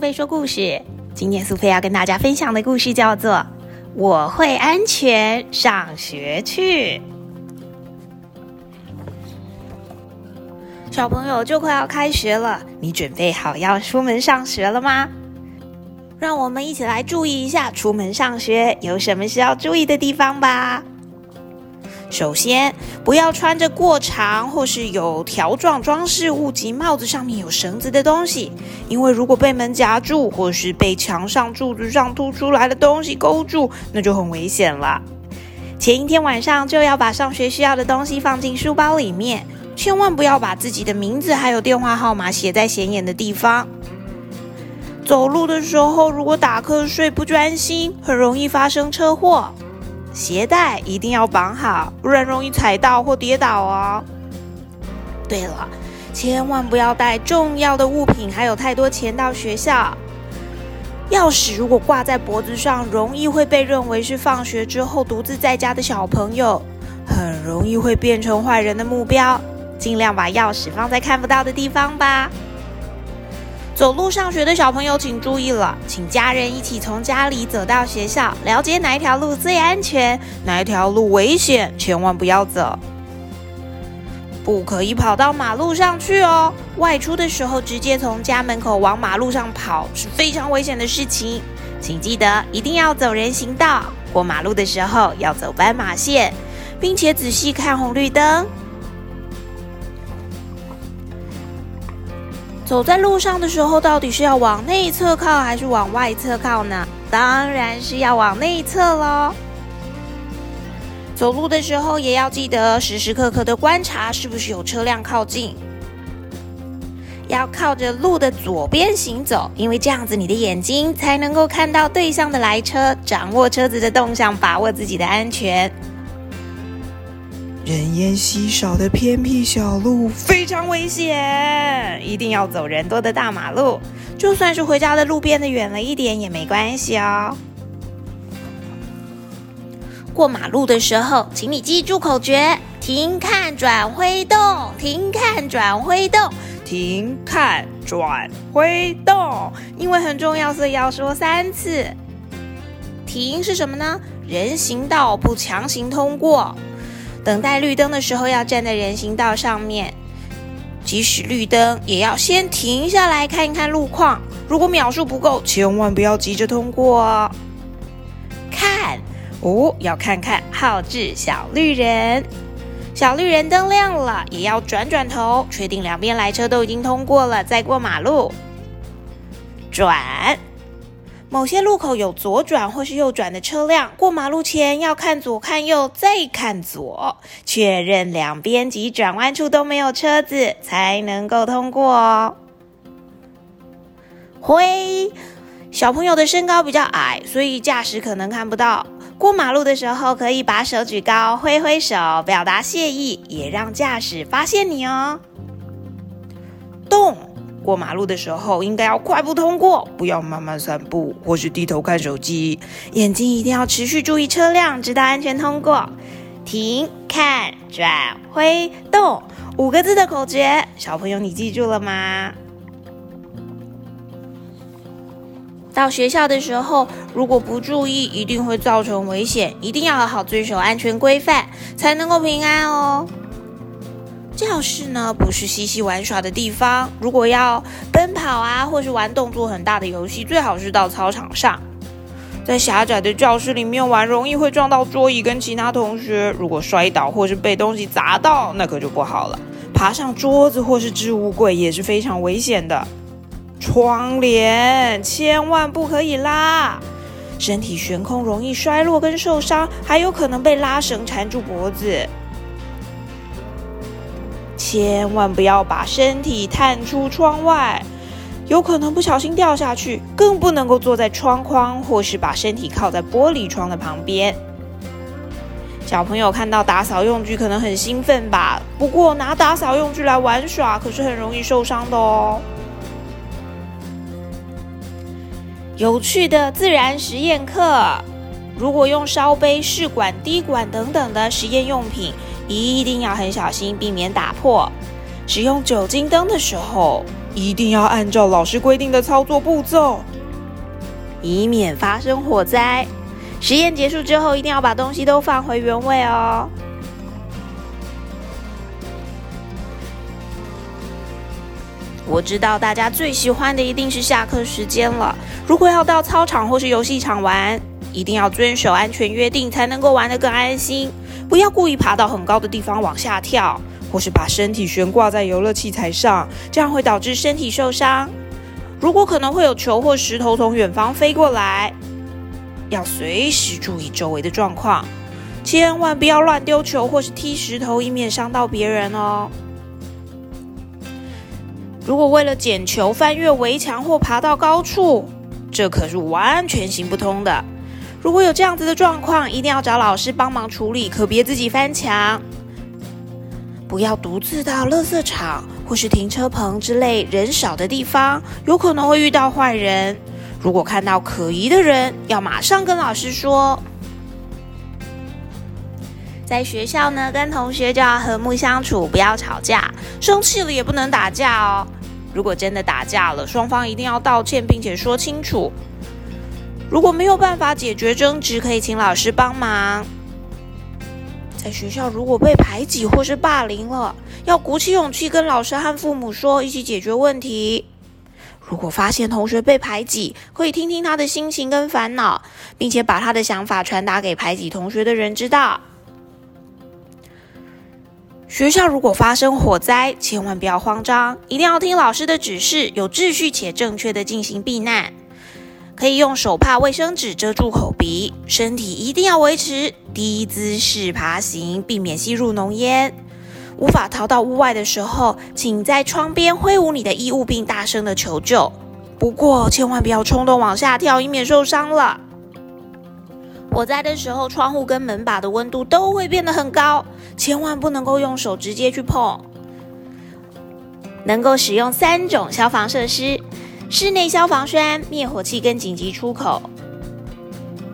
苏菲说故事。今天苏菲要跟大家分享的故事叫做《我会安全上学去》。小朋友就快要开学了，你准备好要出门上学了吗？让我们一起来注意一下出门上学有什么需要注意的地方吧。首先，不要穿着过长或是有条状装饰物及帽子上面有绳子的东西，因为如果被门夹住，或是被墙上柱子上凸出来的东西勾住，那就很危险了。前一天晚上就要把上学需要的东西放进书包里面，千万不要把自己的名字还有电话号码写在显眼的地方。走路的时候，如果打瞌睡不专心，很容易发生车祸。鞋带一定要绑好，不然容易踩到或跌倒哦。对了，千万不要带重要的物品，还有太多钱到学校。钥匙如果挂在脖子上，容易会被认为是放学之后独自在家的小朋友，很容易会变成坏人的目标。尽量把钥匙放在看不到的地方吧。走路上学的小朋友，请注意了，请家人一起从家里走到学校，了解哪一条路最安全，哪一条路危险，千万不要走。不可以跑到马路上去哦！外出的时候直接从家门口往马路上跑是非常危险的事情，请记得一定要走人行道。过马路的时候要走斑马线，并且仔细看红绿灯。走在路上的时候，到底是要往内侧靠还是往外侧靠呢？当然是要往内侧喽。走路的时候也要记得时时刻刻的观察是不是有车辆靠近，要靠着路的左边行走，因为这样子你的眼睛才能够看到对向的来车，掌握车子的动向，把握自己的安全。人烟稀少的偏僻小路非常危险，一定要走人多的大马路。就算是回家的路变得远了一点也没关系哦。过马路的时候，请你记住口诀：停、看、转、挥动。停、看、转、挥动。停、看、转、挥动。因为很重要，所以要说三次。停是什么呢？人行道不强行通过。等待绿灯的时候，要站在人行道上面。即使绿灯，也要先停下来看一看路况。如果秒数不够，千万不要急着通过哦。看，哦，要看看号志小绿人。小绿人灯亮了，也要转转头，确定两边来车都已经通过了，再过马路。转。某些路口有左转或是右转的车辆，过马路前要看左看右再看左，确认两边及转弯处都没有车子，才能够通过哦。挥，小朋友的身高比较矮，所以驾驶可能看不到。过马路的时候可以把手举高，挥挥手，表达谢意，也让驾驶发现你哦。动。过马路的时候，应该要快步通过，不要慢慢散步或是低头看手机。眼睛一定要持续注意车辆，直到安全通过。停、看、转、挥、动，五个字的口诀，小朋友你记住了吗？到学校的时候，如果不注意，一定会造成危险。一定要好好遵守安全规范，才能够平安哦。教室呢，不是嬉戏玩耍的地方。如果要奔跑啊，或是玩动作很大的游戏，最好是到操场上。在狭窄的教室里面玩，容易会撞到桌椅跟其他同学。如果摔倒或是被东西砸到，那可就不好了。爬上桌子或是置物柜也是非常危险的。窗帘千万不可以拉，身体悬空容易摔落跟受伤，还有可能被拉绳缠住脖子。千万不要把身体探出窗外，有可能不小心掉下去。更不能够坐在窗框，或是把身体靠在玻璃窗的旁边。小朋友看到打扫用具可能很兴奋吧？不过拿打扫用具来玩耍，可是很容易受伤的哦。有趣的自然实验课，如果用烧杯、试管、滴管等等的实验用品。一定要很小心，避免打破。使用酒精灯的时候，一定要按照老师规定的操作步骤，以免发生火灾。实验结束之后，一定要把东西都放回原位哦。我知道大家最喜欢的一定是下课时间了。如果要到操场或是游戏场玩，一定要遵守安全约定，才能够玩得更安心。不要故意爬到很高的地方往下跳，或是把身体悬挂在游乐器材上，这样会导致身体受伤。如果可能会有球或石头从远方飞过来，要随时注意周围的状况，千万不要乱丢球或是踢石头，以免伤到别人哦。如果为了捡球翻越围墙或爬到高处，这可是完全行不通的。如果有这样子的状况，一定要找老师帮忙处理，可别自己翻墙。不要独自到垃圾场或是停车棚之类人少的地方，有可能会遇到坏人。如果看到可疑的人，要马上跟老师说。在学校呢，跟同学就要和睦相处，不要吵架，生气了也不能打架哦。如果真的打架了，双方一定要道歉，并且说清楚。如果没有办法解决争执，可以请老师帮忙。在学校如果被排挤或是霸凌了，要鼓起勇气跟老师和父母说，一起解决问题。如果发现同学被排挤，可以听听他的心情跟烦恼，并且把他的想法传达给排挤同学的人知道。学校如果发生火灾，千万不要慌张，一定要听老师的指示，有秩序且正确的进行避难。可以用手帕、卫生纸遮住口鼻，身体一定要维持低姿势爬行，避免吸入浓烟。无法逃到屋外的时候，请在窗边挥舞你的衣物，并大声的求救。不过千万不要冲动往下跳，以免受伤了。火灾的时候，窗户跟门把的温度都会变得很高，千万不能够用手直接去碰。能够使用三种消防设施：室内消防栓、灭火器跟紧急出口。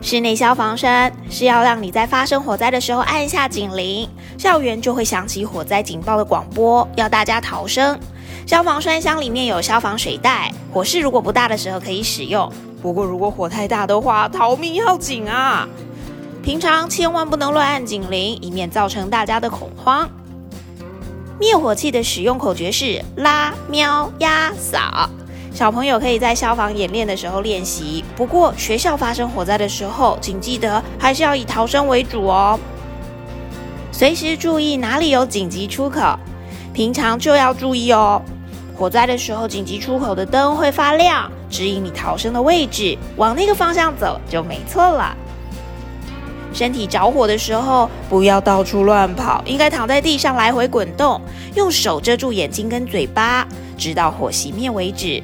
室内消防栓是要让你在发生火灾的时候按下警铃，校园就会响起火灾警报的广播，要大家逃生。消防栓箱里面有消防水袋，火势如果不大的时候可以使用。不过，如果火太大的话，逃命要紧啊！平常千万不能乱按警铃，以免造成大家的恐慌。灭火器的使用口诀是拉、喵、压、扫。小朋友可以在消防演练的时候练习。不过，学校发生火灾的时候，请记得还是要以逃生为主哦。随时注意哪里有紧急出口，平常就要注意哦。火灾的时候，紧急出口的灯会发亮，指引你逃生的位置，往那个方向走就没错了。身体着火的时候，不要到处乱跑，应该躺在地上来回滚动，用手遮住眼睛跟嘴巴，直到火熄灭为止。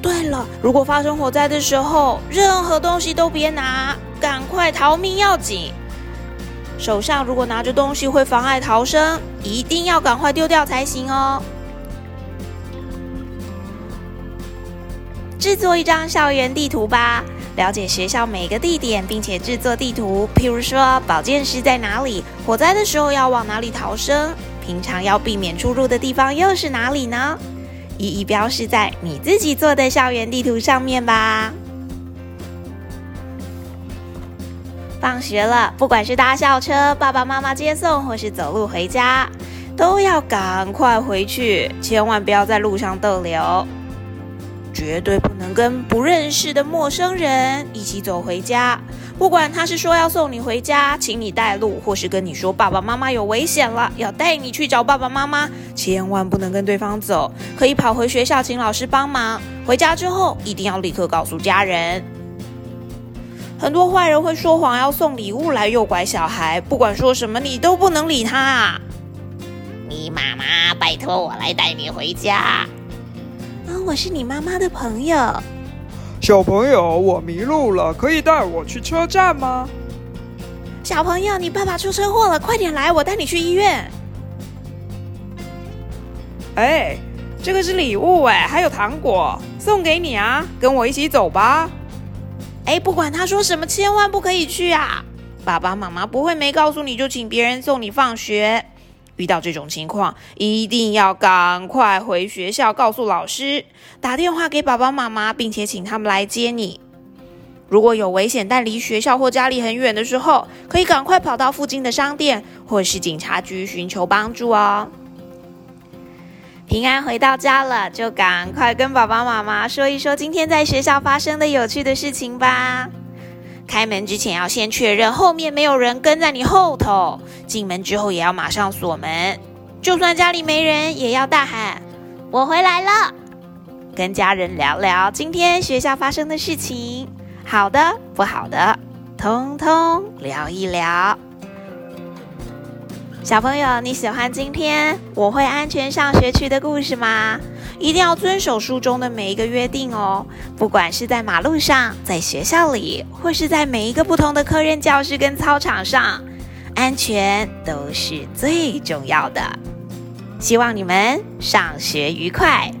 对了，如果发生火灾的时候，任何东西都别拿，赶快逃命要紧。手上如果拿着东西会妨碍逃生，一定要赶快丢掉才行哦。制作一张校园地图吧，了解学校每个地点，并且制作地图。譬如说，保健室在哪里？火灾的时候要往哪里逃生？平常要避免出入的地方又是哪里呢？一一标示在你自己做的校园地图上面吧。放学了，不管是搭校车、爸爸妈妈接送，或是走路回家，都要赶快回去，千万不要在路上逗留。绝对不能跟不认识的陌生人一起走回家。不管他是说要送你回家，请你带路，或是跟你说爸爸妈妈有危险了，要带你去找爸爸妈妈，千万不能跟对方走。可以跑回学校请老师帮忙。回家之后一定要立刻告诉家人。很多坏人会说谎要送礼物来诱拐小孩，不管说什么你都不能理他！你妈妈拜托我来带你回家。我是你妈妈的朋友，小朋友，我迷路了，可以带我去车站吗？小朋友，你爸爸出车祸了，快点来，我带你去医院。哎，这个是礼物哎，还有糖果送给你啊，跟我一起走吧。哎，不管他说什么，千万不可以去啊！爸爸妈妈不会没告诉你就请别人送你放学。遇到这种情况，一定要赶快回学校告诉老师，打电话给爸爸妈妈，并且请他们来接你。如果有危险但离学校或家里很远的时候，可以赶快跑到附近的商店或是警察局寻求帮助哦。平安回到家了，就赶快跟爸爸妈妈说一说今天在学校发生的有趣的事情吧。开门之前要先确认后面没有人跟在你后头，进门之后也要马上锁门。就算家里没人，也要大喊“我回来了”，跟家人聊聊今天学校发生的事情。好的，不好的，通通聊一聊。小朋友，你喜欢今天我会安全上学去的故事吗？一定要遵守书中的每一个约定哦。不管是在马路上、在学校里，或是在每一个不同的课任教室跟操场上，安全都是最重要的。希望你们上学愉快。